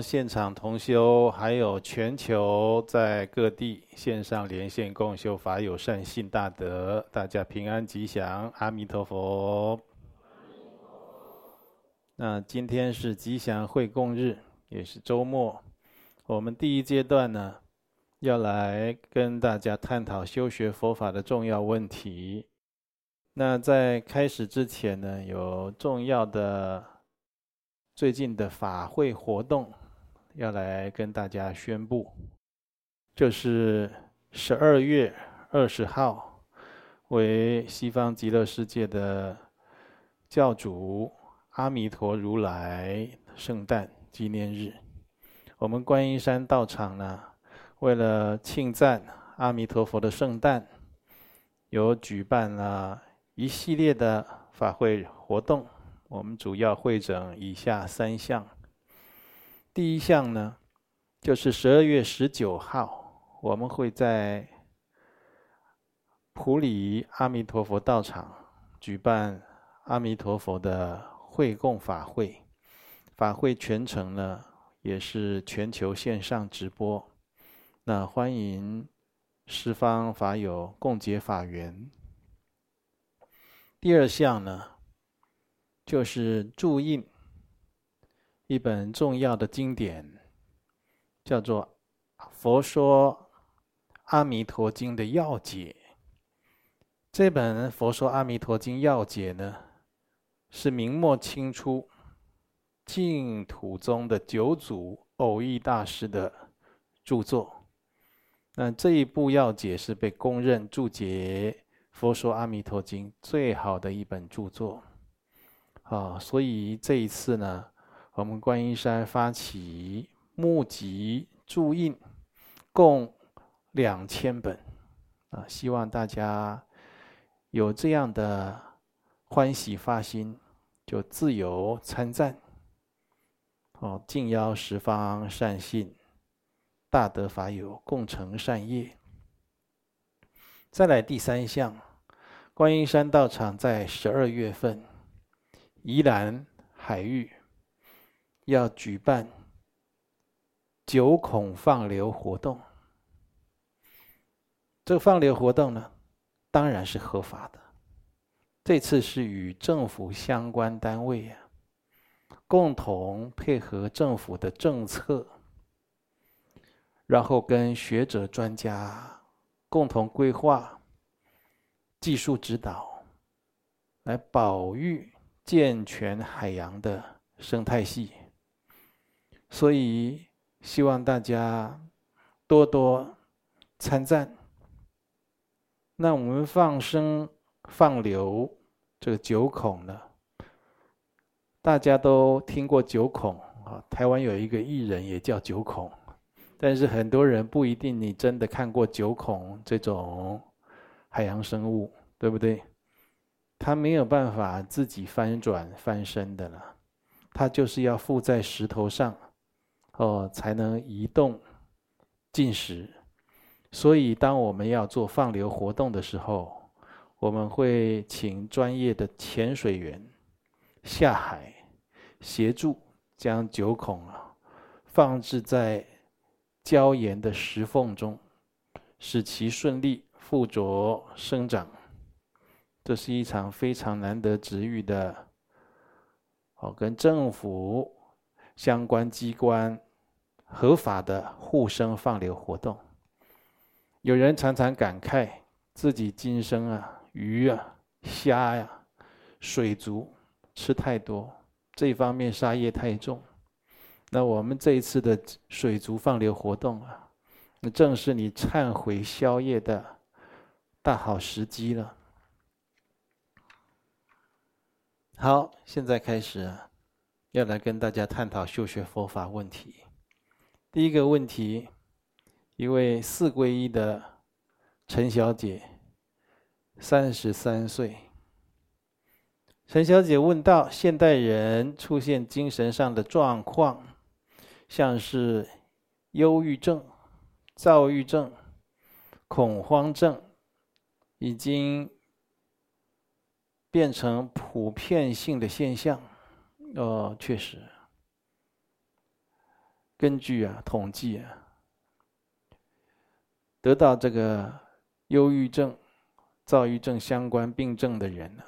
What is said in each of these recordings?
现场同修，还有全球在各地线上连线共修法友善信大德，大家平安吉祥，阿弥陀佛。那今天是吉祥会共日，也是周末。我们第一阶段呢，要来跟大家探讨修学佛法的重要问题。那在开始之前呢，有重要的。最近的法会活动要来跟大家宣布，就是十二月二十号为西方极乐世界的教主阿弥陀如来圣诞纪念日。我们观音山道场呢，为了庆赞阿弥陀佛的圣诞，有举办了一系列的法会活动。我们主要会整以下三项。第一项呢，就是十二月十九号，我们会在普里阿弥陀佛道场举办阿弥陀佛的会供法会。法会全程呢，也是全球线上直播。那欢迎十方法友共结法缘。第二项呢，就是注印一本重要的经典，叫做《佛说阿弥陀经》的要解。这本《佛说阿弥陀经要解》呢，是明末清初净土宗的九祖偶益大师的著作。那这一部要解是被公认注解《佛说阿弥陀经》最好的一本著作。啊，所以这一次呢，我们观音山发起募集注印，共两千本，啊，希望大家有这样的欢喜发心，就自由参赞。哦，敬邀十方善信、大德法友共成善业。再来第三项，观音山道场在十二月份。宜兰海域要举办九孔放流活动，这个放流活动呢，当然是合法的。这次是与政府相关单位啊，共同配合政府的政策，然后跟学者专家共同规划、技术指导，来保育。健全海洋的生态系，所以希望大家多多参赞。那我们放生放流这个九孔呢，大家都听过九孔啊，台湾有一个艺人也叫九孔，但是很多人不一定你真的看过九孔这种海洋生物，对不对？它没有办法自己翻转翻身的了，它就是要附在石头上，哦，才能移动进食。所以，当我们要做放流活动的时候，我们会请专业的潜水员下海协助，将九孔啊放置在礁岩的石缝中，使其顺利附着生长。这是一场非常难得值遇的，哦，跟政府相关机关合法的护生放流活动。有人常常感慨自己今生啊，鱼啊、虾呀、水族吃太多，这方面杀业太重。那我们这一次的水族放流活动啊，那正是你忏悔消业的大好时机了。好，现在开始，要来跟大家探讨修学佛法问题。第一个问题，一位四皈依的陈小姐，三十三岁。陈小姐问道：现代人出现精神上的状况，像是忧郁症、躁郁症、恐慌症，已经。变成普遍性的现象，哦，确实。根据啊统计啊，得到这个忧郁症、躁郁症相关病症的人呢，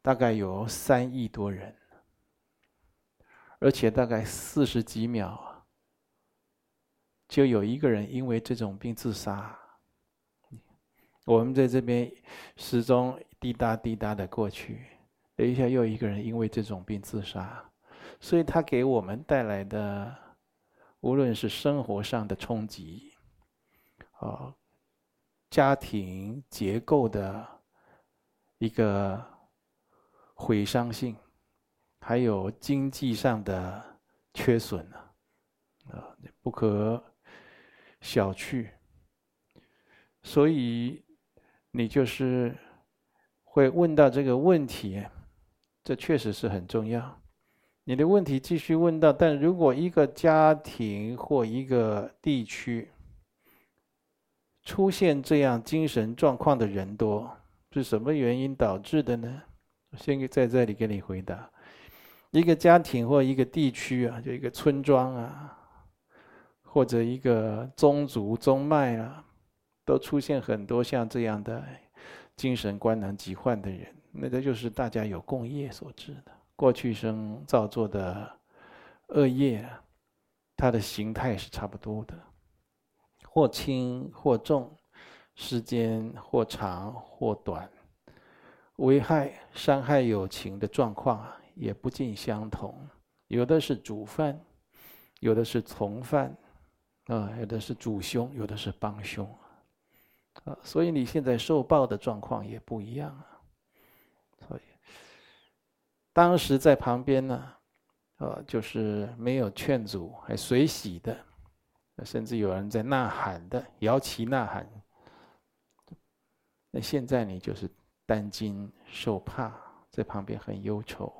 大概有三亿多人，而且大概四十几秒啊，就有一个人因为这种病自杀。我们在这边时钟滴答滴答的过去，等一下又一个人因为这种病自杀，所以他给我们带来的，无论是生活上的冲击，啊，家庭结构的一个毁伤性，还有经济上的缺损啊，啊，不可小觑，所以。你就是会问到这个问题，这确实是很重要。你的问题继续问到，但如果一个家庭或一个地区出现这样精神状况的人多，是什么原因导致的呢？先在这里给你回答：一个家庭或一个地区啊，就一个村庄啊，或者一个宗族宗脉啊。都出现很多像这样的精神官能疾患的人，那这就是大家有共业所致的，过去生造作的恶业，它的形态是差不多的，或轻或重，时间或长或短，危害伤害有情的状况也不尽相同，有的是主犯，有的是从犯，啊，有的是主凶，有的是帮凶。啊，所以你现在受报的状况也不一样啊。当时在旁边呢，呃，就是没有劝阻，还随喜的，甚至有人在呐喊的，摇旗呐喊。那现在你就是担惊受怕，在旁边很忧愁，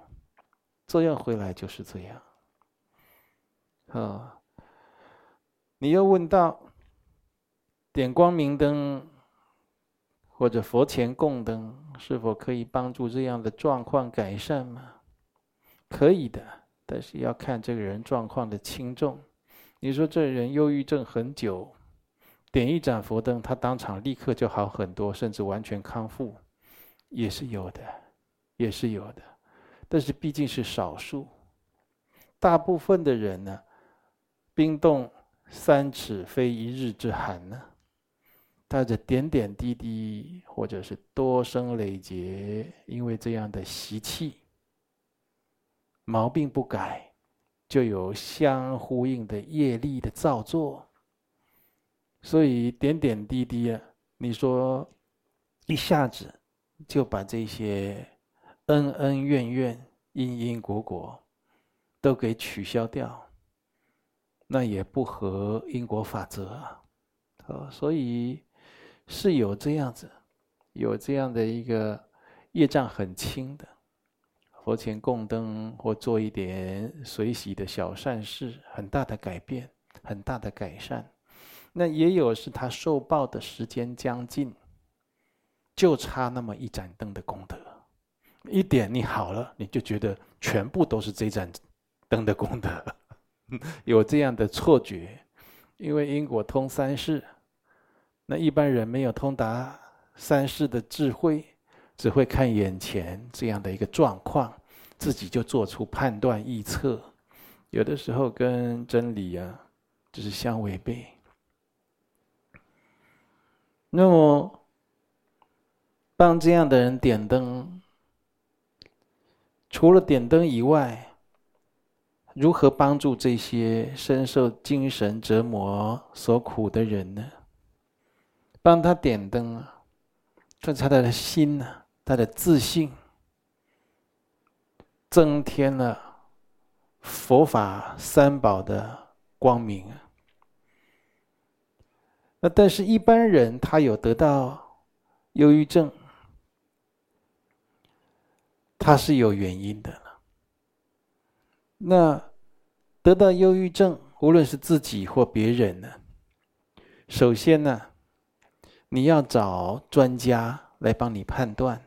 这样回来就是这样。啊，你又问到。点光明灯或者佛前供灯，是否可以帮助这样的状况改善吗？可以的，但是要看这个人状况的轻重。你说这人忧郁症很久，点一盏佛灯，他当场立刻就好很多，甚至完全康复，也是有的，也是有的。但是毕竟是少数，大部分的人呢，冰冻三尺非一日之寒呢。带着点点滴滴，或者是多生累劫，因为这样的习气，毛病不改，就有相呼应的业力的造作。所以点点滴滴啊，你说一下子就把这些恩恩怨怨、因因果果都给取消掉，那也不合因果法则啊。所以。是有这样子，有这样的一个业障很轻的，佛前供灯或做一点随喜的小善事，很大的改变，很大的改善。那也有是他受报的时间将近，就差那么一盏灯的功德，一点你好了，你就觉得全部都是这盏灯的功德，有这样的错觉，因为因果通三世。那一般人没有通达三世的智慧，只会看眼前这样的一个状况，自己就做出判断臆测，有的时候跟真理啊，就是相违背。那么帮这样的人点灯，除了点灯以外，如何帮助这些深受精神折磨所苦的人呢？帮他点灯啊，让他的心呢，他的自信增添了佛法三宝的光明啊。那但是，一般人他有得到忧郁症，他是有原因的。那得到忧郁症，无论是自己或别人呢，首先呢。你要找专家来帮你判断，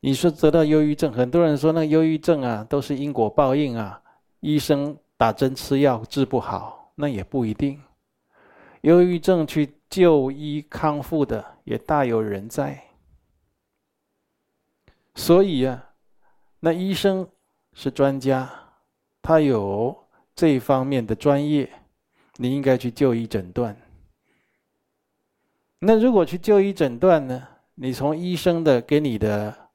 你说得到忧郁症，很多人说那忧郁症啊都是因果报应啊，医生打针吃药治不好，那也不一定。忧郁症去就医康复的也大有人在。所以啊，那医生是专家，他有这方面的专业，你应该去就医诊断。那如果去就医诊断呢？你从医生的给你的。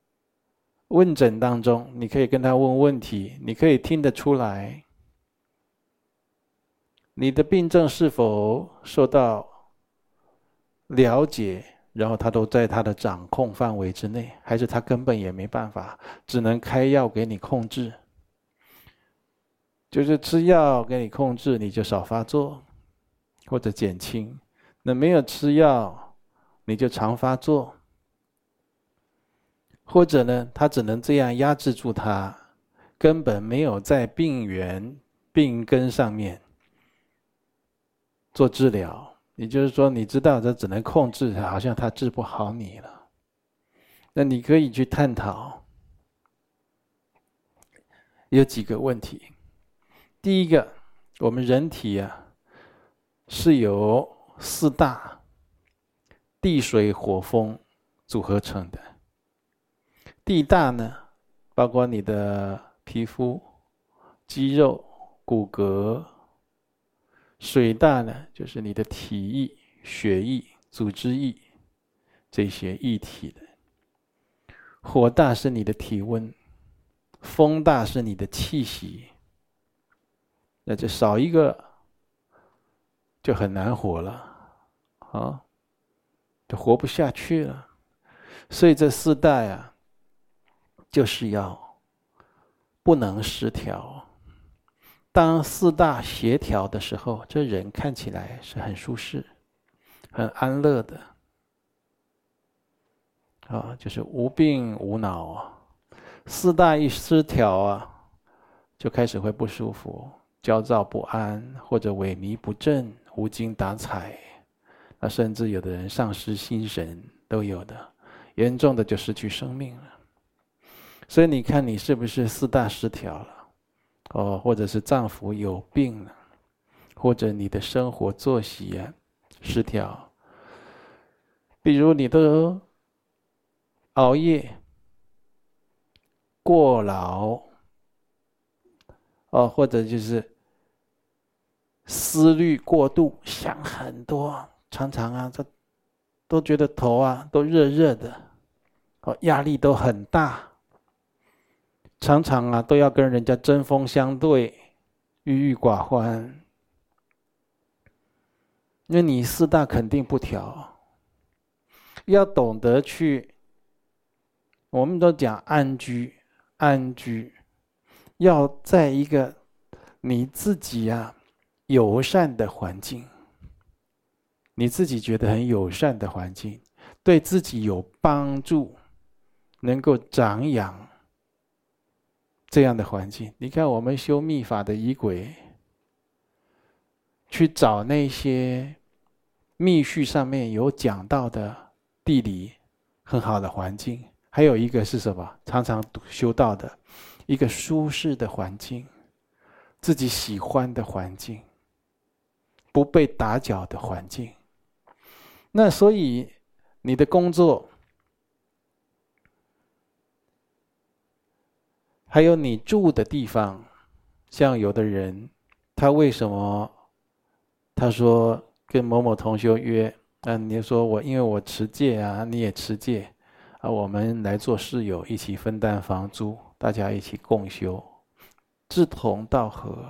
问诊当中，你可以跟他问问题，你可以听得出来，你的病症是否受到了解，然后他都在他的掌控范围之内，还是他根本也没办法，只能开药给你控制，就是吃药给你控制，你就少发作或者减轻；那没有吃药，你就常发作。或者呢，他只能这样压制住他，根本没有在病源、病根上面做治疗。也就是说，你知道这只能控制，好像他治不好你了。那你可以去探讨，有几个问题。第一个，我们人体啊是由四大地、水、火、风组合成的。地大呢，包括你的皮肤、肌肉、骨骼；水大呢，就是你的体液、血液、组织液这些液体的；火大是你的体温；风大是你的气息。那就少一个，就很难活了，啊，就活不下去了。所以这四大呀。就是要不能失调。当四大协调的时候，这人看起来是很舒适、很安乐的。啊，就是无病无恼啊。四大一失调啊，就开始会不舒服、焦躁不安，或者萎靡不振、无精打采。啊，甚至有的人丧失心神都有的，严重的就失去生命了。所以你看，你是不是四大失调了？哦，或者是脏腑有病了，或者你的生活作息啊失调。比如你都熬夜、过劳，哦，或者就是思虑过度，想很多，常常啊，这都觉得头啊都热热的，哦，压力都很大。常常啊，都要跟人家针锋相对，郁郁寡欢。那你四大肯定不调，要懂得去。我们都讲安居，安居，要在一个你自己啊友善的环境，你自己觉得很友善的环境，对自己有帮助，能够长养。这样的环境，你看我们修密法的仪轨，去找那些密续上面有讲到的地理很好的环境，还有一个是什么？常常修到的一个舒适的环境，自己喜欢的环境，不被打搅的环境。那所以你的工作。还有你住的地方，像有的人，他为什么？他说跟某某同学约，嗯，你说我因为我持戒啊，你也持戒，啊，我们来做室友，一起分担房租，大家一起共修，志同道合。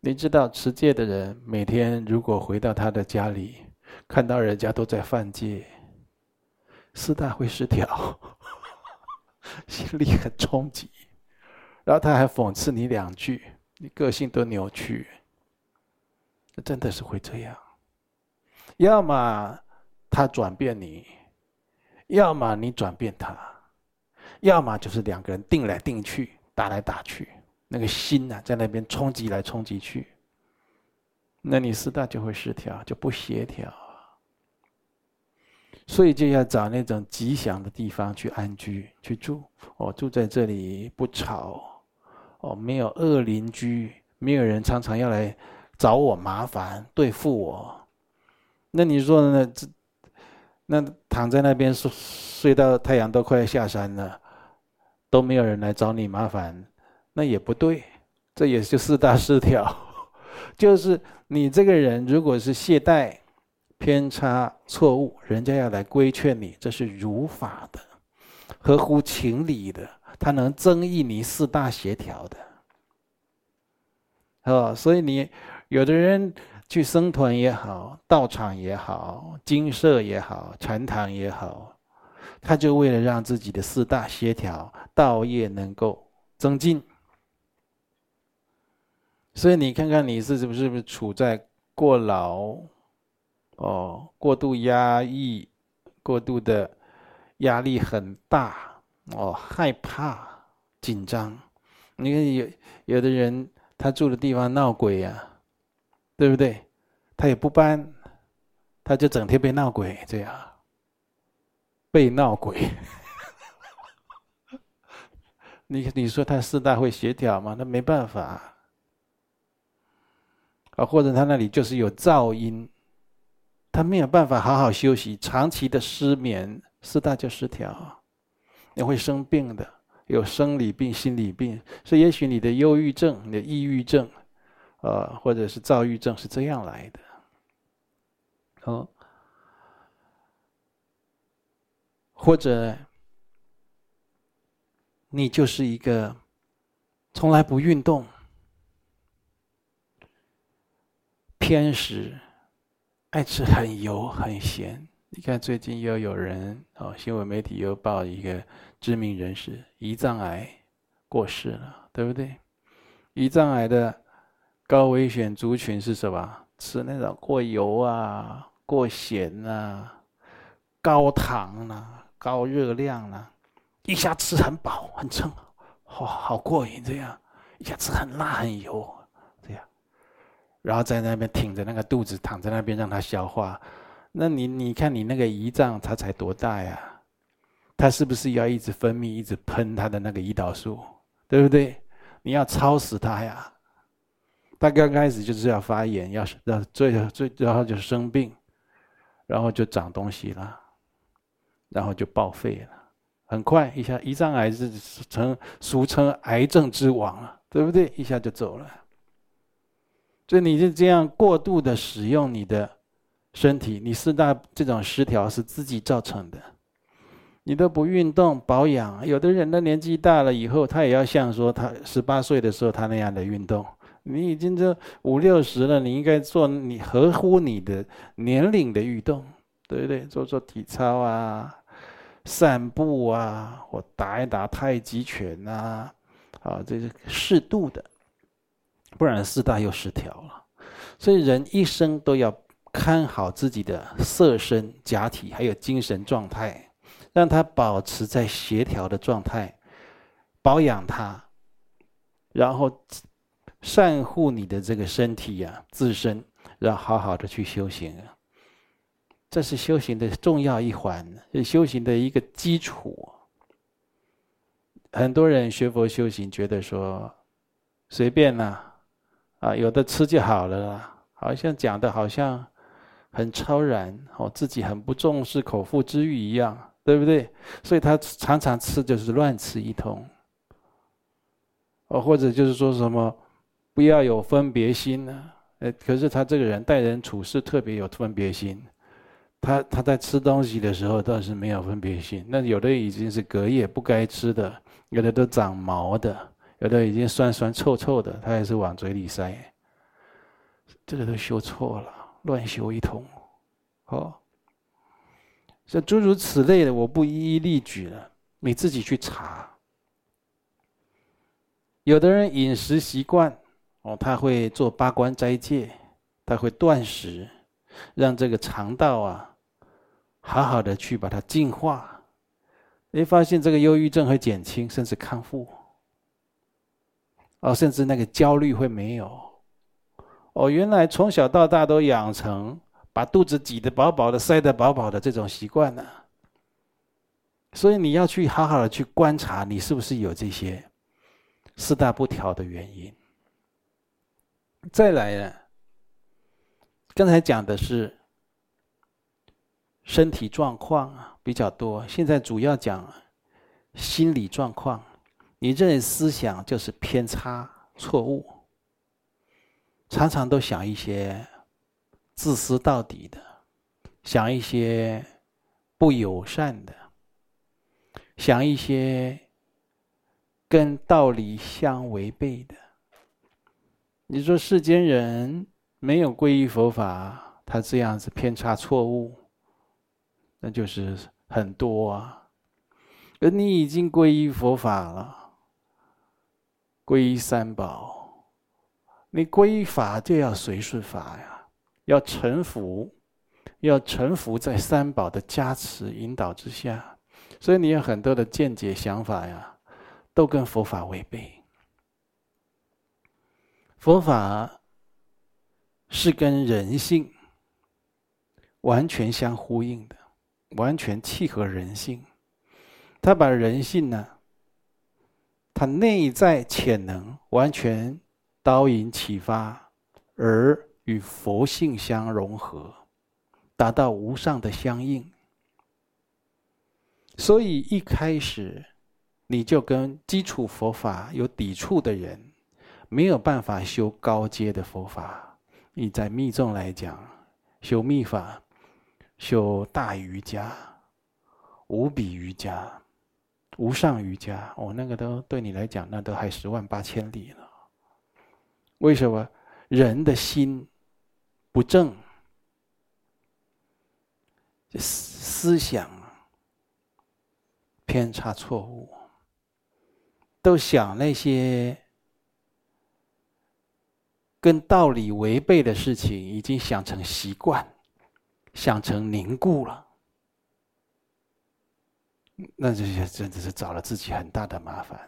你知道持戒的人，每天如果回到他的家里，看到人家都在犯戒，四大会失调。心里很冲击，然后他还讽刺你两句，你个性都扭曲，真的是会这样。要么他转变你，要么你转变他，要么就是两个人定来定去，打来打去，那个心呐，在那边冲击来冲击去，那你四大就会失调，就不协调。所以就要找那种吉祥的地方去安居去住。哦，住在这里不吵，哦，没有恶邻居，没有人常常要来找我麻烦对付我。那你说呢？这那躺在那边睡睡到太阳都快要下山了，都没有人来找你麻烦，那也不对。这也是四大失条，就是你这个人如果是懈怠。偏差错误，人家要来规劝你，这是如法的，合乎情理的，它能增益你四大协调的，哦，所以你有的人去僧团也好，道场也好，精舍也好，禅堂也好，他就为了让自己的四大协调道业能够增进。所以你看看你是不是不是处在过劳？哦，过度压抑，过度的压力很大，哦，害怕、紧张。你看有有的人，他住的地方闹鬼呀、啊，对不对？他也不搬，他就整天被闹鬼，这样被闹鬼。你你说他四大会协调吗？那没办法。啊，或者他那里就是有噪音。他没有办法好好休息，长期的失眠，四大就失调，你会生病的，有生理病、心理病。所以，也许你的忧郁症、你的抑郁症，呃，或者是躁郁症是这样来的。哦，或者你就是一个从来不运动、偏食。爱吃很油很咸，你看最近又有人哦，新闻媒体又报一个知名人士胰脏癌过世了，对不对？胰脏癌的高危险族群是什么？吃那种过油啊、过咸啊、高糖啊、高热量啊，一下吃很饱很撑，哇，好过瘾这样；一下吃很辣很油。然后在那边挺着那个肚子，躺在那边让它消化。那你你看你那个胰脏它才多大呀？它是不是要一直分泌，一直喷它的那个胰岛素，对不对？你要操死它呀！它刚开始就是要发炎，要让最最然后就生病，然后就长东西了，然后就报废了。很快一下，胰脏癌是成俗称癌症之王了，对不对？一下就走了。所以你就这样过度的使用你的身体，你四大这种失调是自己造成的。你都不运动保养，有的人的年纪大了以后，他也要像说他十八岁的时候他那样的运动。你已经这五六十了，你应该做你合乎你的年龄的运动，对不对？做做体操啊，散步啊，或打一打太极拳啊，啊，这是适度的。不然四大又失调了，所以人一生都要看好自己的色身、假体，还有精神状态，让它保持在协调的状态，保养它，然后善护你的这个身体呀、啊，自身，然后好好的去修行，这是修行的重要一环，是修行的一个基础。很多人学佛修行，觉得说随便呐、啊，有的吃就好了啦，好像讲的好像很超然哦，自己很不重视口腹之欲一样，对不对？所以他常常吃就是乱吃一通，哦，或者就是说什么不要有分别心呢？呃，可是他这个人待人处事特别有分别心，他他在吃东西的时候倒是没有分别心，那有的已经是隔夜不该吃的，有的都长毛的。有的已经酸酸臭臭的，他也是往嘴里塞，这个都修错了，乱修一通，哦，这诸如此类的，我不一一例举了，你自己去查。有的人饮食习惯，哦，他会做八关斋戒，他会断食，让这个肠道啊，好好的去把它净化，你发现这个忧郁症会减轻，甚至康复。哦，甚至那个焦虑会没有。哦，原来从小到大都养成把肚子挤得饱饱的、塞得饱饱的这种习惯呢。所以你要去好好的去观察，你是不是有这些四大不调的原因。再来呢，刚才讲的是身体状况啊比较多，现在主要讲心理状况。你这人思想就是偏差、错误，常常都想一些自私到底的，想一些不友善的，想一些跟道理相违背的。你说世间人没有皈依佛法，他这样子偏差错误，那就是很多啊。而你已经皈依佛法了，皈依三宝，你皈依法就要随顺法呀，要臣服，要臣服在三宝的加持引导之下。所以你有很多的见解想法呀，都跟佛法违背。佛法是跟人性完全相呼应的，完全契合人性。他把人性呢，他内在潜能完全导引启发，而与佛性相融合，达到无上的相应。所以一开始你就跟基础佛法有抵触的人。没有办法修高阶的佛法。你在密宗来讲，修密法、修大瑜伽、无比瑜伽、无上瑜伽，哦，那个都对你来讲，那都还十万八千里了。为什么？人的心不正，思想偏差错误，都想那些。跟道理违背的事情，已经想成习惯，想成凝固了，那这些真的是找了自己很大的麻烦，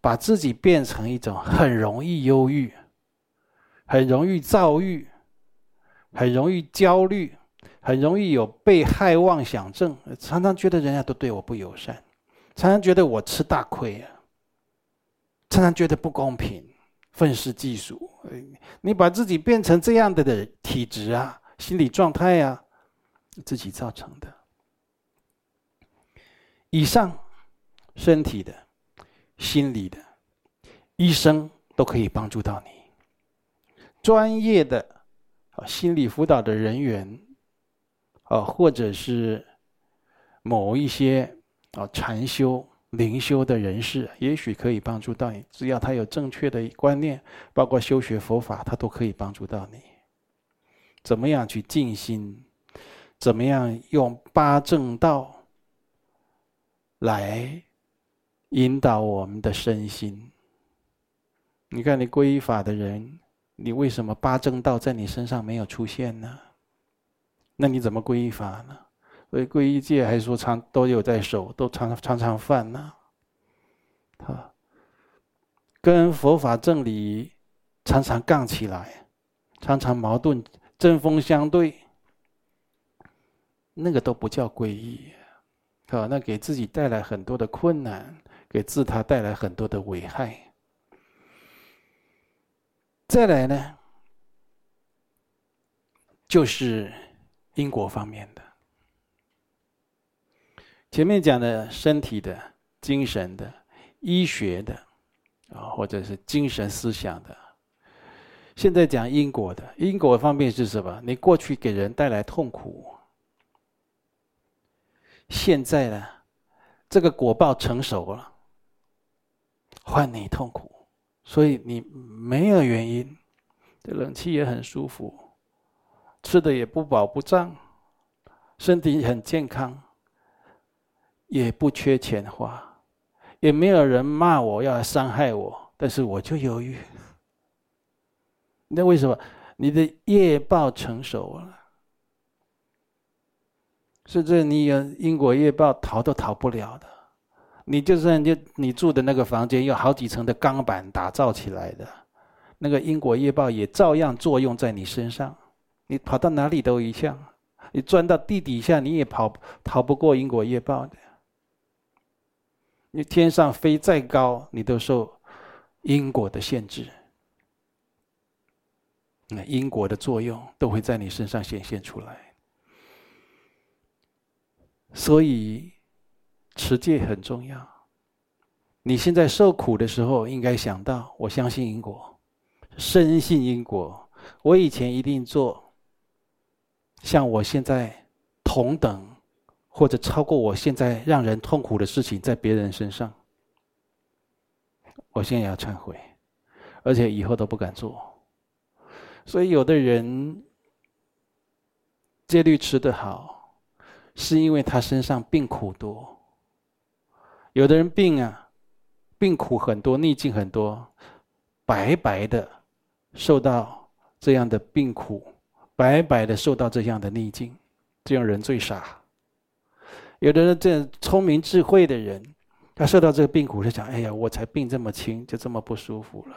把自己变成一种很容易忧郁、很容易躁郁、很容易焦虑、很容易有被害妄想症，常常觉得人家都对我不友善，常常觉得我吃大亏啊，常常觉得不公平。愤世嫉俗，你把自己变成这样的的体质啊，心理状态啊，自己造成的。以上，身体的、心理的，医生都可以帮助到你。专业的啊，心理辅导的人员啊，或者是某一些啊禅修。灵修的人士也许可以帮助到你，只要他有正确的观念，包括修学佛法，他都可以帮助到你。怎么样去静心？怎么样用八正道来引导我们的身心？你看，你皈依法的人，你为什么八正道在你身上没有出现呢？那你怎么皈依法呢？所以皈依戒还是说常都有在守，都常常常犯呢。啊，跟佛法正理常常杠起来，常常矛盾，针锋相对，那个都不叫皈依，啊，那给自己带来很多的困难，给自他带来很多的危害。再来呢，就是因果方面的。前面讲的身体的、精神的、医学的，啊，或者是精神思想的。现在讲因果的，因果方面是什么？你过去给人带来痛苦，现在呢，这个果报成熟了，换你痛苦，所以你没有原因，这冷气也很舒服，吃的也不饱不胀，身体很健康。也不缺钱花，也没有人骂我要伤害我，但是我就犹豫。那为什么？你的业报成熟了，甚至你有因果业报，逃都逃不了的。你就算你你住的那个房间有好几层的钢板打造起来的，那个因果业报也照样作用在你身上，你跑到哪里都一样，你钻到地底下，你也跑逃不过因果业报的。你天上飞再高，你都受因果的限制。那因果的作用都会在你身上显现出来。所以持戒很重要。你现在受苦的时候，应该想到：我相信因果，深信因果。我以前一定做像我现在同等或者超过我现在让人痛苦的事情，在别人身上。我现在要忏悔，而且以后都不敢做。所以，有的人戒律持得好，是因为他身上病苦多。有的人病啊。病苦很多，逆境很多，白白的受到这样的病苦，白白的受到这样的逆境，这样人最傻。有的人这聪明智慧的人，他受到这个病苦，就想：哎呀，我才病这么轻，就这么不舒服了。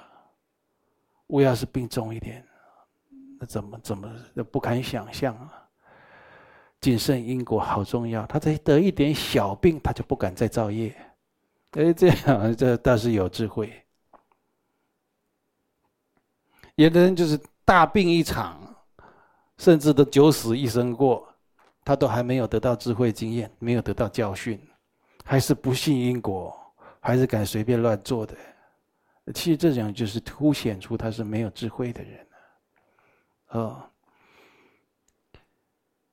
我要是病重一点，那怎么怎么不敢想象啊！谨慎因果好重要，他才得一点小病，他就不敢再造业。哎，这样这倒是有智慧。有的人就是大病一场，甚至都九死一生过，他都还没有得到智慧经验，没有得到教训，还是不信因果，还是敢随便乱做的。其实这种就是凸显出他是没有智慧的人啊。哦，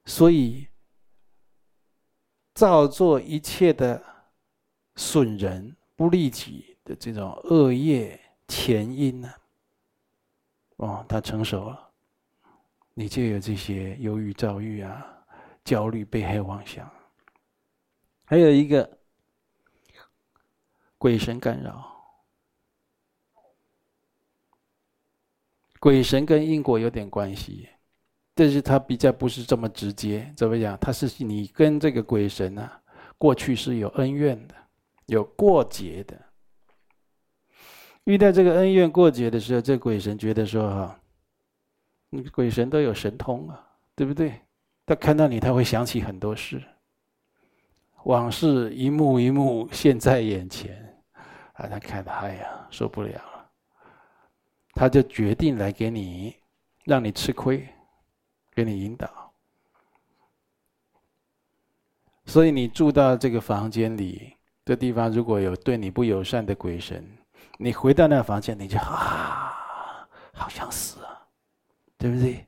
所以造作一切的。损人不利己的这种恶业前因呢？哦，他成熟了，你就有这些忧郁、躁郁啊、焦虑、被害妄想，还有一个鬼神干扰。鬼神跟因果有点关系，但是他比较不是这么直接。怎么讲？他是你跟这个鬼神啊，过去是有恩怨的。有过节的，遇到这个恩怨过节的时候，这鬼神觉得说：“哈，你鬼神都有神通啊，对不对？他看到你，他会想起很多事，往事一幕一幕现在眼前，啊，他看的哎呀受不了了，他就决定来给你，让你吃亏，给你引导。所以你住到这个房间里。”这地方如果有对你不友善的鬼神，你回到那个房间，你就啊，好想死啊，对不对？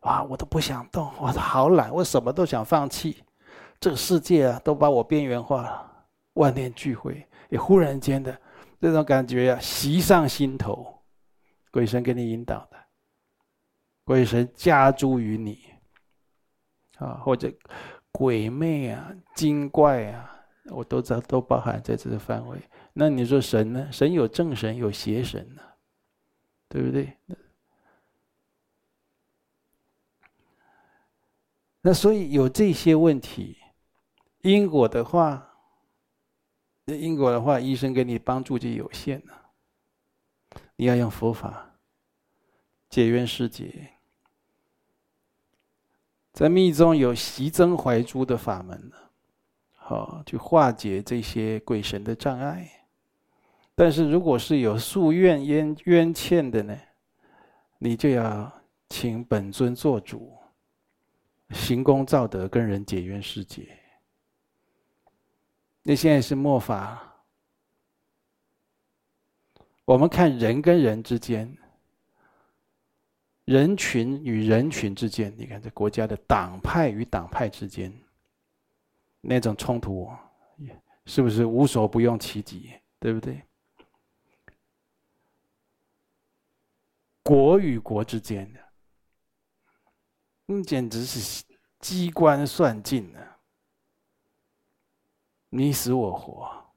啊，我都不想动，我都好懒，我什么都想放弃，这个世界啊，都把我边缘化了，万念俱灰。你忽然间的这种感觉啊，袭上心头，鬼神给你引导的，鬼神加诸于你，啊，或者鬼魅啊、精怪啊。我都知道，都包含在这个范围。那你说神呢？神有正神，有邪神呢，对不对？那所以有这些问题，因果的话，因果的话，医生给你帮助就有限了。你要用佛法解冤释结，在密宗有习增怀诛的法门呢。好，去化解这些鬼神的障碍。但是，如果是有宿怨冤冤欠的呢，你就要请本尊做主，行功造德，跟人解冤释结。那现在是末法，我们看人跟人之间，人群与人群之间，你看这国家的党派与党派之间。那种冲突，是不是无所不用其极？对不对？国与国之间的，那简直是机关算尽了，你死我活，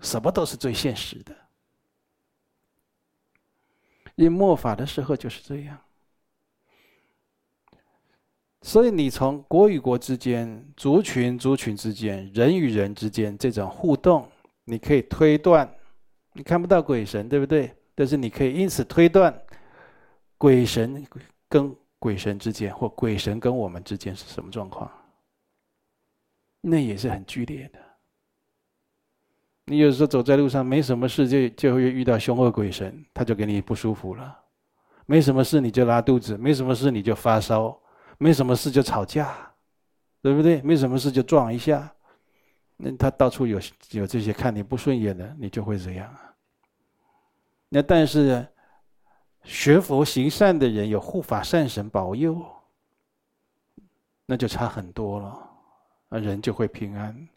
什么都是最现实的。因末法的时候就是这样。所以，你从国与国之间、族群族群之间、人与人之间这种互动，你可以推断，你看不到鬼神，对不对？但是你可以因此推断，鬼神跟鬼神之间，或鬼神跟我们之间是什么状况？那也是很剧烈的。你有时候走在路上，没什么事就就会遇到凶恶鬼神，他就给你不舒服了。没什么事你就拉肚子，没什么事你就发烧，没什么事就吵架，对不对？没什么事就撞一下。那他到处有有这些看你不顺眼的，你就会这样。那但是学佛行善的人有护法善神保佑，那就差很多了，那人就会平安。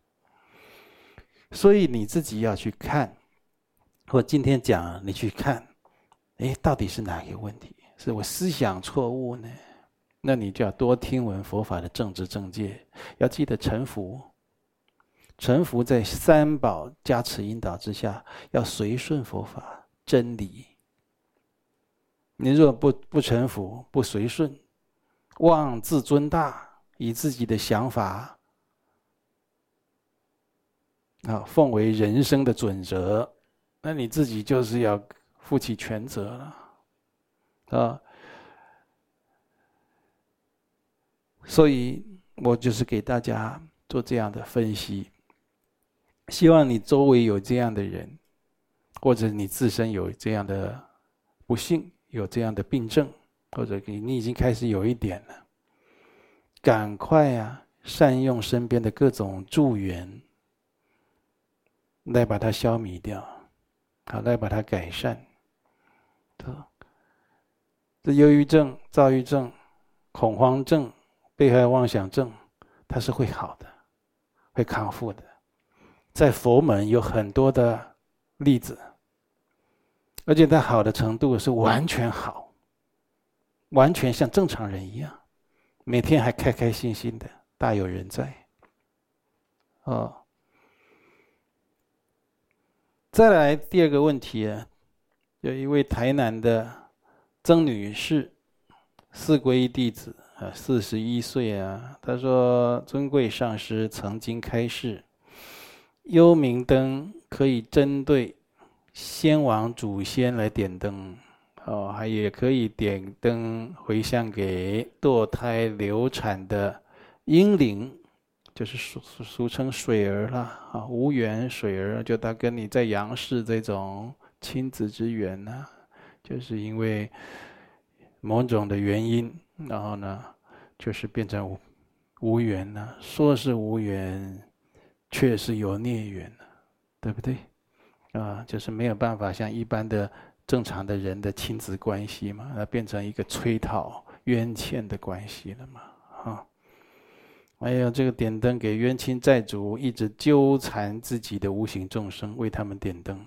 所以你自己要去看，我今天讲你去看，哎，到底是哪个问题？是我思想错误呢？那你就要多听闻佛法的正知正见，要记得臣服。臣服在三宝加持引导之下，要随顺佛法真理。你若不不臣服、不随顺，妄自尊大，以自己的想法啊奉为人生的准则，那你自己就是要负起全责了啊。所以我就是给大家做这样的分析。希望你周围有这样的人，或者你自身有这样的不幸，有这样的病症，或者你你已经开始有一点了，赶快啊，善用身边的各种助缘，来把它消弭掉，好，来把它改善。这这忧郁症、躁郁症、恐慌症、被害妄想症，它是会好的，会康复的。在佛门有很多的例子，而且它好的程度是完全好，完全像正常人一样，每天还开开心心的，大有人在。哦，再来第二个问题啊，有一位台南的曾女士，四皈依弟子啊，四十一岁啊，他说：“尊贵上师曾经开示。”幽明灯可以针对先王祖先来点灯，哦，还也可以点灯回向给堕胎流产的婴灵，就是俗俗称水儿啦，啊，无缘水儿，就他跟你在阳世这种亲子之缘呢，就是因为某种的原因，然后呢，就是变成无无缘了，说是无缘。却是有孽缘了，对不对？啊，就是没有办法像一般的正常的人的亲子关系嘛，那变成一个催讨冤欠的关系了嘛，啊。还有这个点灯给冤亲债主，一直纠缠自己的无形众生，为他们点灯。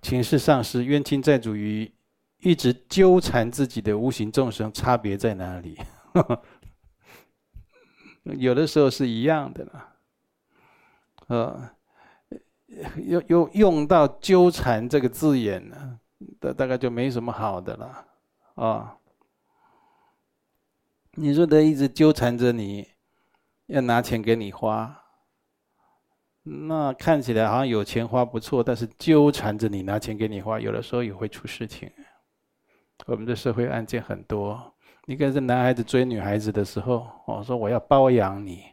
请示上师，冤亲债主与一直纠缠自己的无形众生差别在哪里？有的时候是一样的啦。呃，又又用到纠缠这个字眼呢，大大概就没什么好的了啊。你说他一直纠缠着你，要拿钱给你花，那看起来好像有钱花不错，但是纠缠着你拿钱给你花，有的时候也会出事情。我们的社会案件很多，你看这男孩子追女孩子的时候，我说我要包养你，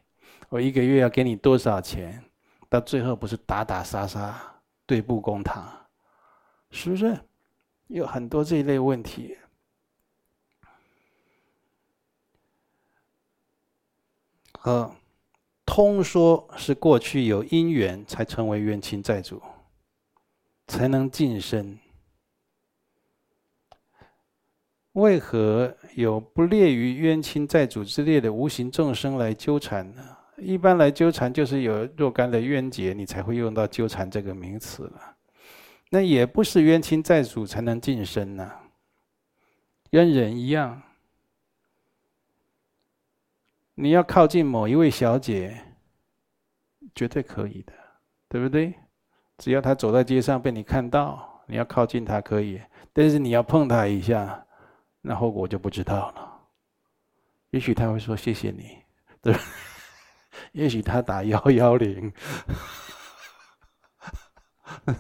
我一个月要给你多少钱？到最后不是打打杀杀、对簿公堂，是不是？有很多这一类问题。和通说是过去有因缘才成为冤亲债主，才能晋升。为何有不列于冤亲债主之列的无形众生来纠缠呢？一般来纠缠，就是有若干的冤结，你才会用到纠缠这个名词了。那也不是冤亲债主才能近身呢，跟人一样，你要靠近某一位小姐，绝对可以的，对不对？只要她走在街上被你看到，你要靠近她可以，但是你要碰她一下，那后果就不知道了。也许他会说谢谢你，对吧？也许他打幺幺零，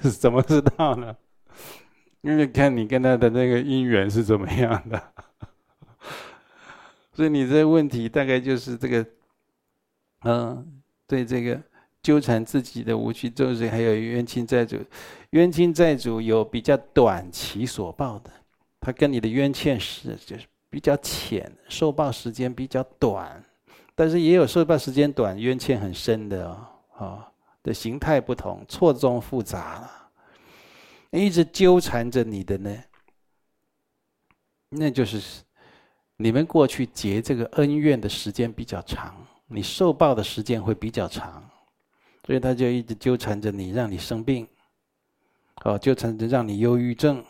怎么知道呢？因为看你跟他的那个姻缘是怎么样的。所以你这个问题大概就是这个，嗯，对这个纠缠自己的无趣众生，还有冤亲债主，冤亲债主有比较短期所报的，他跟你的冤欠是就是比较浅，受报时间比较短，但是也有受报时间短、冤欠很深的哦，哦的形态不同，错综复杂了，一直纠缠着你的呢，那就是。你们过去结这个恩怨的时间比较长，你受报的时间会比较长，所以他就一直纠缠着你，让你生病，哦，纠缠着让你忧郁症，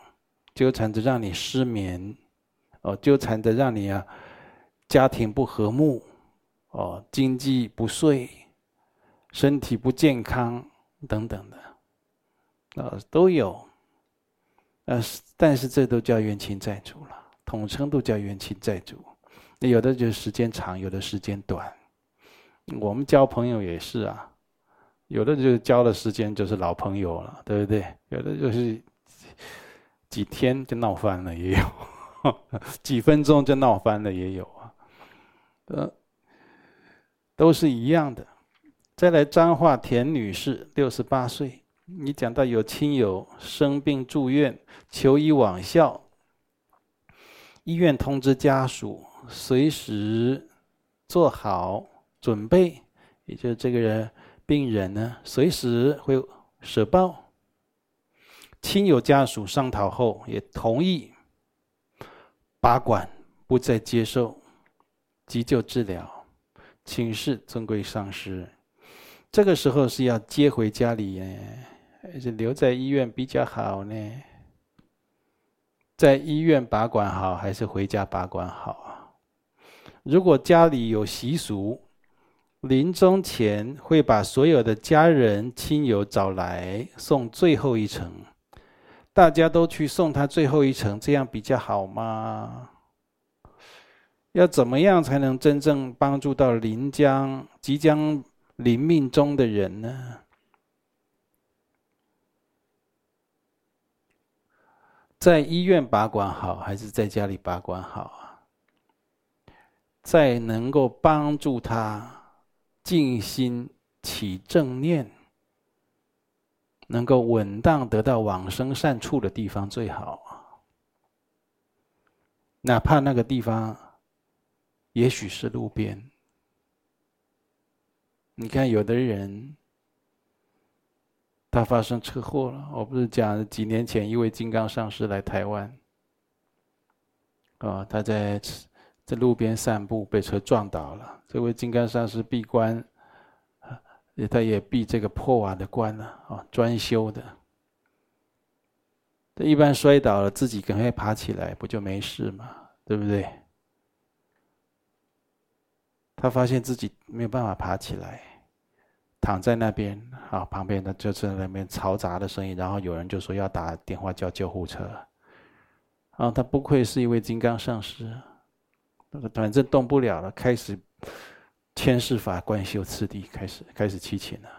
纠缠着让你失眠，哦，纠缠着让你啊家庭不和睦，哦，经济不遂，身体不健康等等的，啊，都有，呃，但是这都叫冤亲债主了。统称都叫冤亲债主，有的就是时间长，有的时间短。我们交朋友也是啊，有的就是交了时间就是老朋友了，对不对？有的就是几天就闹翻了，也有；几分钟就闹翻了，也有啊。呃，都是一样的。再来，彰化田女士，六十八岁，你讲到有亲友生病住院，求医往校。医院通知家属，随时做好准备，也就是这个人病人呢，随时会舍报。亲友家属商讨后，也同意拔管，不再接受急救治疗，请示尊贵上师。这个时候是要接回家里呢，还是留在医院比较好呢？在医院拔管好，还是回家拔管好啊？如果家里有习俗，临终前会把所有的家人亲友找来送最后一程，大家都去送他最后一程，这样比较好吗？要怎么样才能真正帮助到临将即将临命终的人呢？在医院拔管好，还是在家里拔管好啊？在能够帮助他静心起正念，能够稳当得到往生善处的地方最好。哪怕那个地方，也许是路边。你看，有的人。他发生车祸了，我不是讲几年前一位金刚上师来台湾，啊，他在在路边散步被车撞倒了。这位金刚上师闭关，他也闭这个破瓦的关了啊，专修的。他一般摔倒了，自己赶快爬起来，不就没事吗？对不对？他发现自己没有办法爬起来。躺在那边啊，旁边的就是那边嘈杂的声音，然后有人就说要打电话叫救护车。啊，他不愧是一位金刚上师，那个反正动不了了，开始千世法观修次第，开始开始祈请了。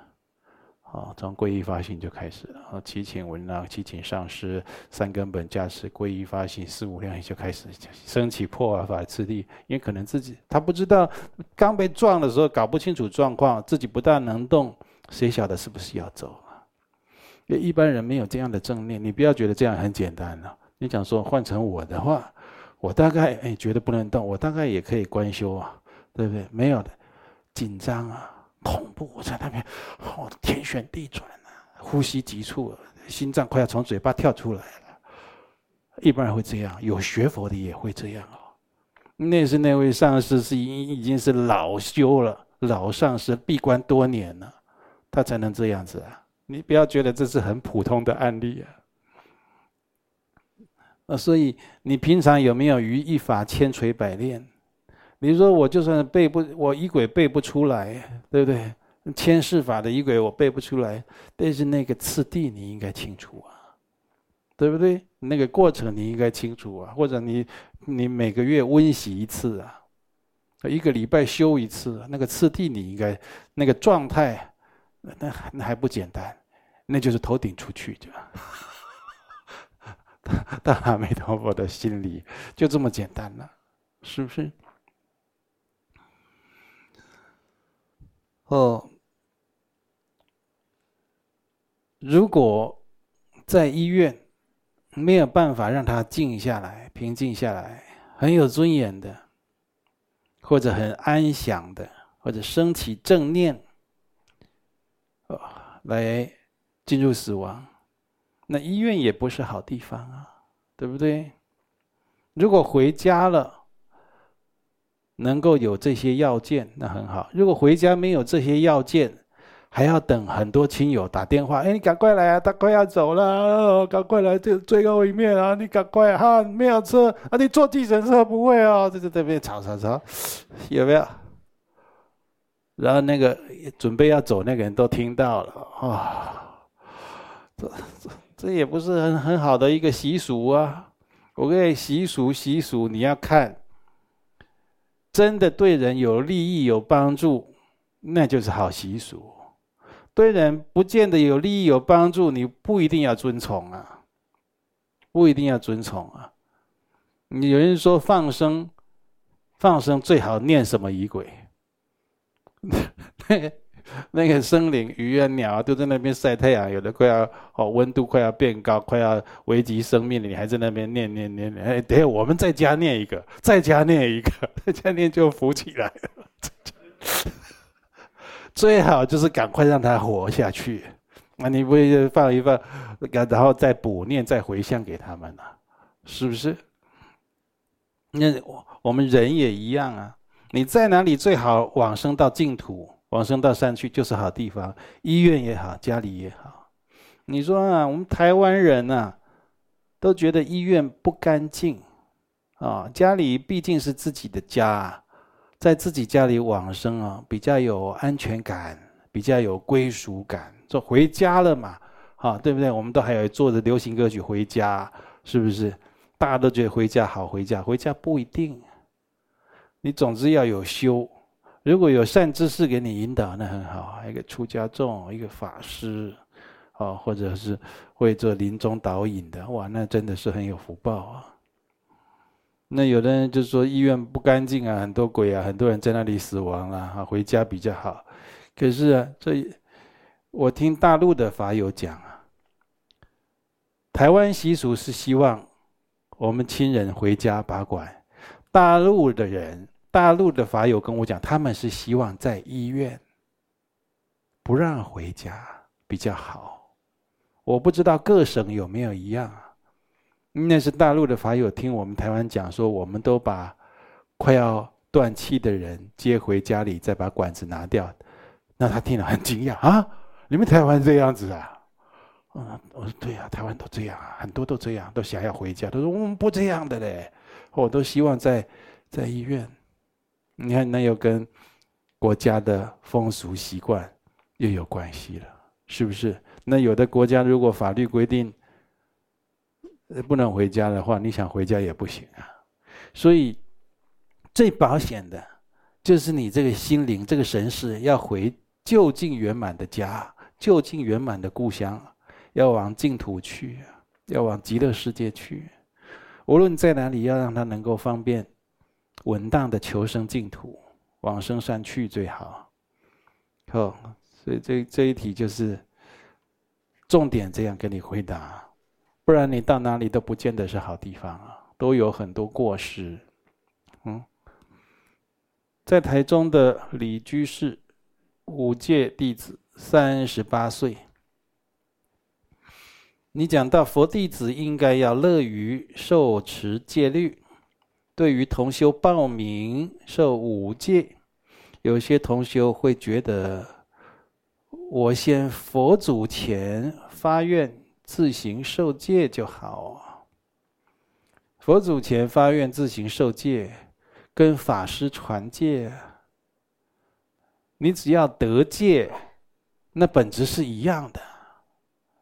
啊，从皈依发心就开始了，啊，祈请文啊，祈请上师三根本加持皈依发心四无量也就开始升起破法次第，因为可能自己他不知道刚被撞的时候搞不清楚状况，自己不大能动，谁晓得是不是要走啊？因为一般人没有这样的正念，你不要觉得这样很简单了，啊。你讲说换成我的话，我大概哎觉得不能动，我大概也可以观修啊，对不对？没有的，紧张啊。恐怖！我在那边，哦，天旋地转啊，呼吸急促，心脏快要从嘴巴跳出来了。一般人会这样，有学佛的也会这样哦。那是那位上师是已已经是老修了，老上师闭关多年了，他才能这样子啊。你不要觉得这是很普通的案例啊。啊，所以你平常有没有于一法千锤百炼？比如说，我就算背不，我仪轨背不出来，对不对？迁释法的仪轨我背不出来，但是那个次第你应该清楚啊，对不对？那个过程你应该清楚啊，或者你你每个月温习一次啊，一个礼拜修一次，那个次第你应该那个状态，那那还不简单，那就是头顶出去就，大阿弥陀佛的心里就这么简单了，是不是？哦，如果在医院没有办法让他静下来、平静下来，很有尊严的，或者很安详的，或者升起正念，哦，来进入死亡，那医院也不是好地方啊，对不对？如果回家了，能够有这些要件，那很好。如果回家没有这些要件，还要等很多亲友打电话，哎，你赶快来啊，他快要走了，哦赶快来，这最后一面啊，你赶快哈，没有车啊，你坐计程车不会哦，这这这边吵吵吵，有没有？然后那个准备要走那个人都听到了啊，这这这也不是很很好的一个习俗啊。我跟你习俗习俗，你要看，真的对人有利益、有帮助，那就是好习俗；对人不见得有利益、有帮助，你不一定要遵从啊，不一定要遵从啊。有人说放生，放生最好念什么仪轨？那个生灵鱼啊鸟啊都在那边晒太阳，有的快要哦温度快要变高，快要危及生命了，你还在那边念念念念，哎，等下我们再加念一个，再加念一个，再加念就浮起来了。最好就是赶快让它活下去，那你不会放一放，然后再补念再回向给他们了，是不是？那我们人也一样啊，你在哪里最好往生到净土？往生到山去就是好地方，医院也好，家里也好。你说啊，我们台湾人啊，都觉得医院不干净啊，家里毕竟是自己的家，在自己家里往生啊，比较有安全感，比较有归属感，就回家了嘛，啊，对不对？我们都还有做着流行歌曲《回家》，是不是？大家都觉得回家好，回家，回家不一定。你总之要有修。如果有善知识给你引导，那很好。一个出家众，一个法师，啊，或者是会做临终导引的，哇，那真的是很有福报啊。那有的人就说医院不干净啊，很多鬼啊，很多人在那里死亡了，啊，回家比较好。可是啊，这我听大陆的法友讲啊，台湾习俗是希望我们亲人回家把管，大陆的人。大陆的法友跟我讲，他们是希望在医院，不让回家比较好。我不知道各省有没有一样啊。那是大陆的法友听我们台湾讲说，我们都把快要断气的人接回家里，再把管子拿掉。那他听了很惊讶啊！你们台湾这样子啊？嗯，我说对呀，台湾都这样啊，很多都这样，都想要回家。他说我们不这样的嘞，我都希望在在医院。你看，那又跟国家的风俗习惯又有关系了，是不是？那有的国家如果法律规定不能回家的话，你想回家也不行啊。所以最保险的，就是你这个心灵、这个神识要回就近圆满的家、就近圆满的故乡，要往净土去，要往极乐世界去。无论在哪里，要让他能够方便。稳当的求生净土，往生善去最好。好，所以这这一题就是重点，这样跟你回答，不然你到哪里都不见得是好地方啊，都有很多过失。嗯，在台中的李居士，五戒弟子，三十八岁。你讲到佛弟子应该要乐于受持戒律。对于同修报名受五戒，有些同修会觉得，我先佛祖前发愿自行受戒就好。佛祖前发愿自行受戒，跟法师传戒，你只要得戒，那本质是一样的。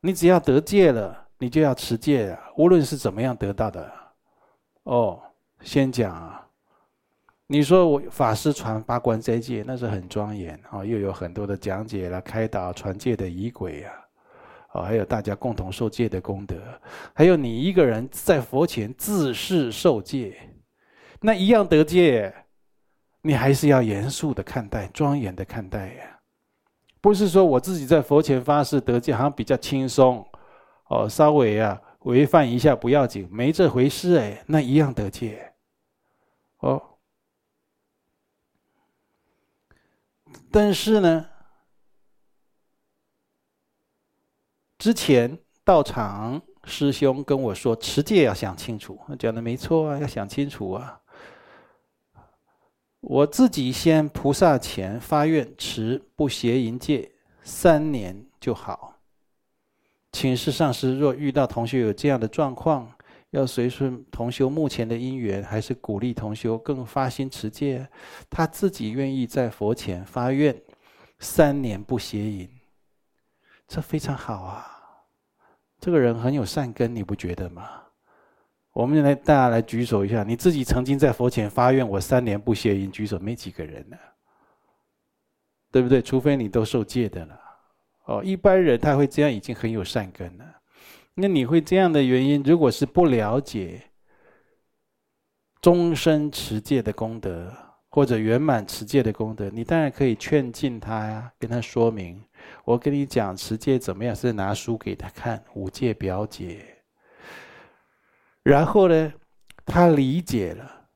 你只要得戒了，你就要持戒，无论是怎么样得到的，哦。先讲啊，你说我法师传八关斋戒，那是很庄严啊，又有很多的讲解了、开导、传戒的仪轨啊，哦，还有大家共同受戒的功德，还有你一个人在佛前自誓受戒，那一样得戒，你还是要严肃的看待、庄严的看待呀，不是说我自己在佛前发誓得戒，好像比较轻松，哦，稍微啊违反一下不要紧，没这回事哎，那一样得戒，哦。但是呢，之前道场师兄跟我说，持戒要想清楚，讲的没错啊，要想清楚啊。我自己先菩萨前发愿持不邪淫戒三年就好。请示上师，若遇到同学有这样的状况，要随顺同修目前的因缘，还是鼓励同修更发心持戒？他自己愿意在佛前发愿三年不邪淫，这非常好啊！这个人很有善根，你不觉得吗？我们来，大家来举手一下。你自己曾经在佛前发愿，我三年不邪淫，举手没几个人呢，对不对？除非你都受戒的了。哦，一般人他会这样，已经很有善根了。那你会这样的原因，如果是不了解终身持戒的功德，或者圆满持戒的功德，你当然可以劝进他呀，跟他说明。我跟你讲，持戒怎么样？是拿书给他看，《五戒表解》。然后呢，他理解了，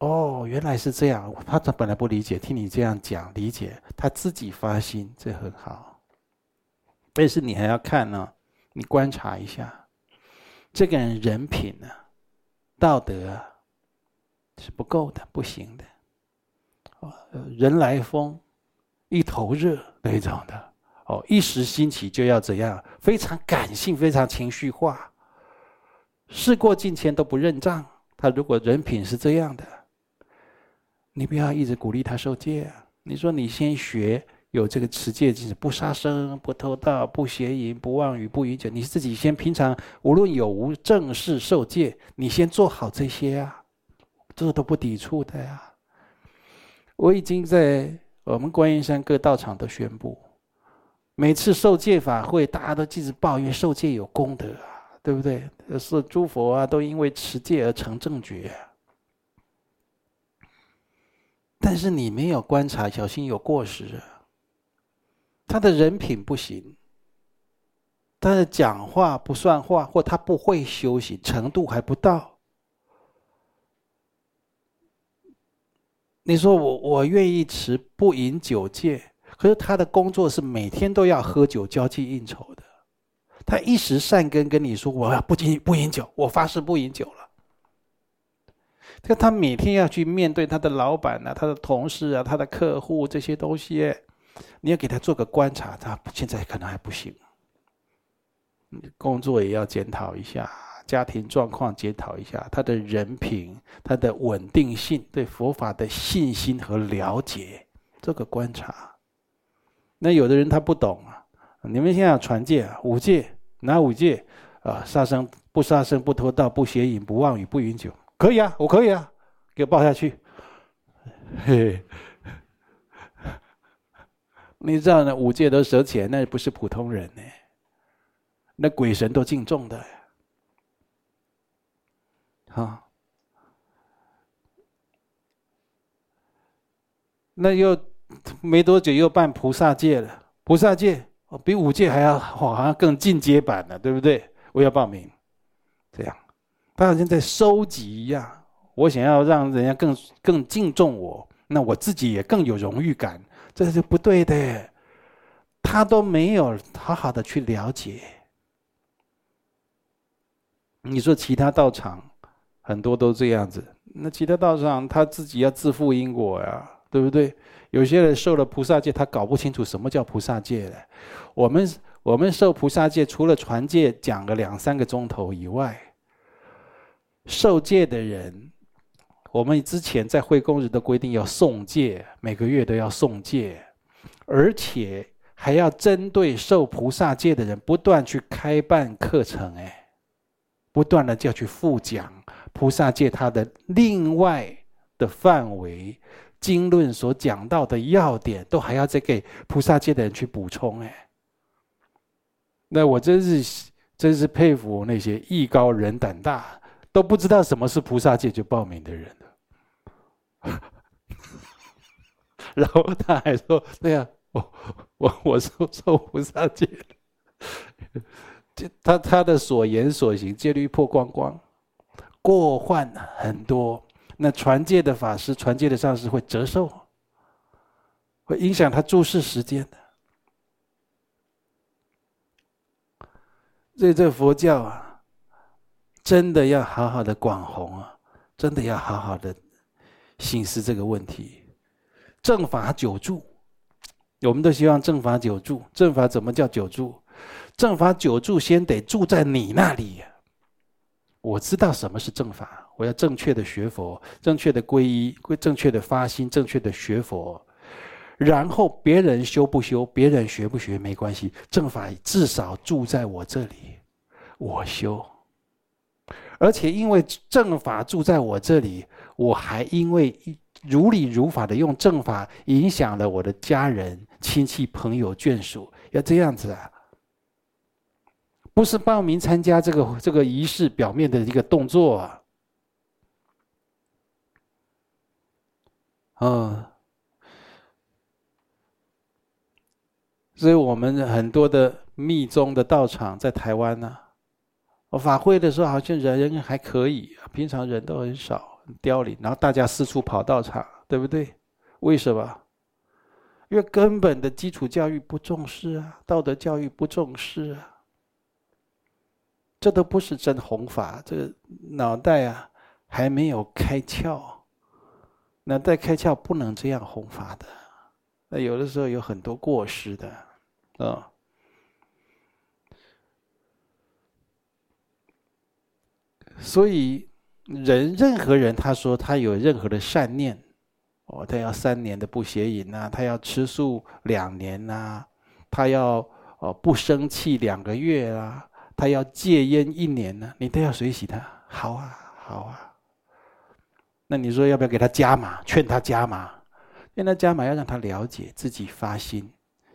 哦，原来是这样。他他本来不理解，听你这样讲，理解，他自己发心，这很好。但是你还要看呢，你观察一下，这个人人品呢，道德，是不够的，不行的。哦，人来疯，一头热那种的，哦，一时兴起就要怎样，非常感性，非常情绪化。事过境迁都不认账，他如果人品是这样的，你不要一直鼓励他受戒啊！你说你先学有这个持戒精神，不杀生、不偷盗、不邪淫、不妄语、不饮酒，你自己先平常无论有无正式受戒，你先做好这些啊，这都不抵触的呀。我已经在我们观音山各道场都宣布，每次受戒法会，大家都一直抱怨受戒有功德啊。对不对？是诸佛啊，都因为持戒而成正觉。但是你没有观察，小心有过失啊。他的人品不行，他的讲话不算话，或他不会修行，程度还不到。你说我我愿意持不饮酒戒，可是他的工作是每天都要喝酒，交际应酬的。他一时善根跟你说：“我要不饮不饮酒，我发誓不饮酒了。”这他每天要去面对他的老板啊、他的同事啊、他的客户这些东西，你要给他做个观察，他现在可能还不行。工作也要检讨一下，家庭状况检讨一下，他的人品、他的稳定性、对佛法的信心和了解，做个观察。那有的人他不懂啊，你们现在传戒啊，五戒。哪五戒啊？杀生不杀生，不偷盗，不邪淫，不妄语，不饮酒，可以啊，我可以啊，给我报下去。嘿嘿，你知道那五戒都舍起来，那不是普通人呢，那鬼神都敬重的。好，那又没多久又办菩萨戒了，菩萨戒。哦，比五戒还要好像更进阶版的，对不对？我要报名，这样，他好像在收集一样。我想要让人家更更敬重我，那我自己也更有荣誉感，这是不对的。他都没有好好的去了解。你说其他道场很多都这样子，那其他道场他自己要自负因果呀，对不对？有些人受了菩萨戒，他搞不清楚什么叫菩萨戒的。我们我们受菩萨戒，除了传戒讲个两三个钟头以外，受戒的人，我们之前在会供日都规定要诵戒，每个月都要诵戒，而且还要针对受菩萨戒的人不断去开办课程，哎，不断的就要去复讲菩萨戒它的另外的范围。经论所讲到的要点，都还要再给菩萨戒的人去补充哎。那我真是真是佩服那些艺高人胆大，都不知道什么是菩萨戒就报名的人了。然后他还说：“对呀，我我我受受菩萨戒，他他的所言所行戒律破光光，过患很多。那传戒的法师、传戒的上师会折寿，会影响他住世时间的。所以这佛教啊，真的要好好的管弘啊，真的要好好的醒思这个问题。正法久住，我们都希望正法久住。正法怎么叫久住？正法久住，先得住在你那里呀。我知道什么是正法，我要正确的学佛，正确的皈依，正确的发心，正确的学佛。然后别人修不修，别人学不学没关系，正法至少住在我这里，我修。而且因为正法住在我这里，我还因为如理如法的用正法影响了我的家人、亲戚、朋友、眷属，要这样子啊，不是报名参加这个这个仪式表面的一个动作啊，嗯。所以我们很多的密宗的道场在台湾呢，我法会的时候好像人人还可以，平常人都很少，很凋零，然后大家四处跑道场，对不对？为什么？因为根本的基础教育不重视啊，道德教育不重视啊，这都不是真弘法，这个脑袋啊还没有开窍，脑袋开窍不能这样弘法的，那有的时候有很多过失的。啊、所以人任何人，他说他有任何的善念，哦，他要三年的不邪淫呐，他要吃素两年呐，他要哦不生气两个月啊，他要戒烟一年呢，你都要随喜他，好啊，好啊。那你说要不要给他加码？劝他加码，劝他加码要让他了解自己发心，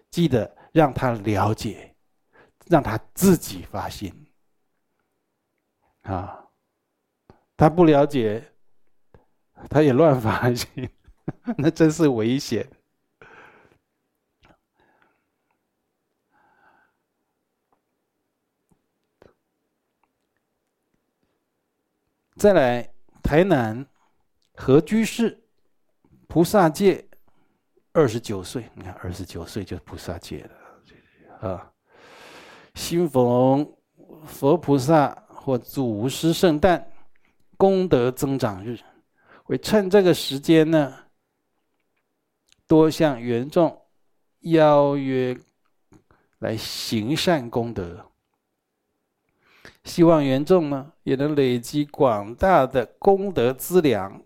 记得。让他了解，让他自己发心。啊，他不了解，他也乱发心，那真是危险。再来，台南何居士菩萨戒二十九岁，你看二十九岁就菩萨戒了。啊，新逢佛菩萨或祖师圣诞，功德增长日，会趁这个时间呢，多向缘众邀约来行善功德，希望缘众呢也能累积广大的功德资粮。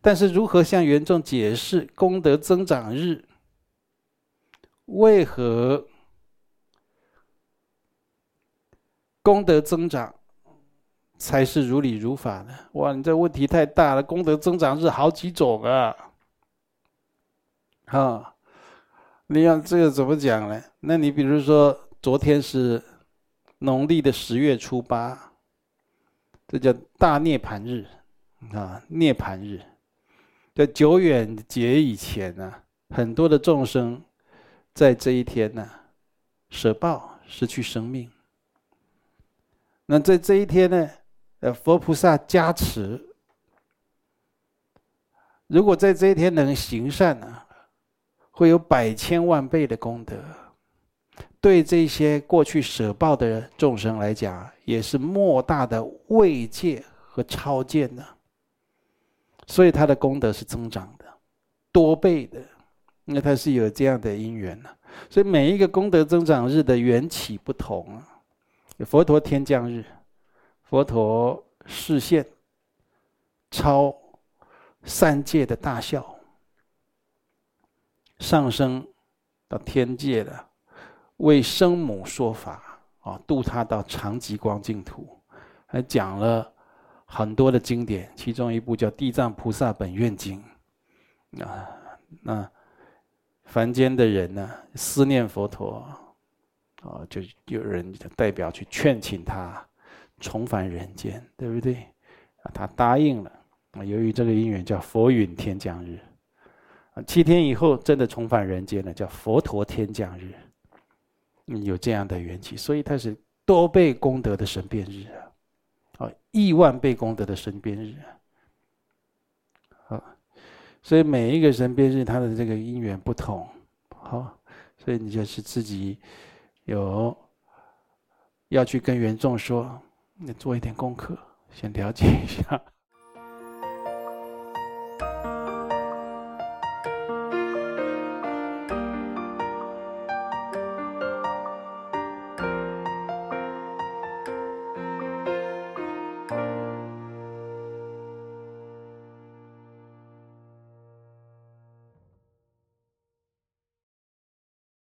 但是如何向缘众解释功德增长日？为何？功德增长才是如理如法的。哇，你这问题太大了。功德增长是好几种啊，啊，你要这个怎么讲呢？那你比如说，昨天是农历的十月初八，这叫大涅槃日啊，涅槃日。在久远节以前呢，很多的众生在这一天呢，舍报失去生命。那在这一天呢，呃，佛菩萨加持，如果在这一天能行善呢，会有百千万倍的功德，对这些过去舍报的众生来讲，也是莫大的慰藉和超荐的，所以他的功德是增长的，多倍的，那他是有这样的因缘呢。所以每一个功德增长日的缘起不同啊。佛陀天降日，佛陀示现超三界的大孝，上升到天界了，为生母说法啊，度他到常寂光净土，还讲了很多的经典，其中一部叫《地藏菩萨本愿经》啊，那凡间的人呢，思念佛陀。啊，就有人代表去劝请他重返人间，对不对？啊，他答应了。啊，由于这个因缘叫佛允天降日，啊，七天以后真的重返人间了，叫佛陀天降日。嗯有这样的缘起，所以它是多倍功德的神变日啊，啊，亿万倍功德的神变日啊，所以每一个神变日，它的这个因缘不同，好，所以你就是自己有要去跟原众说，你做一点功课，先了解一下。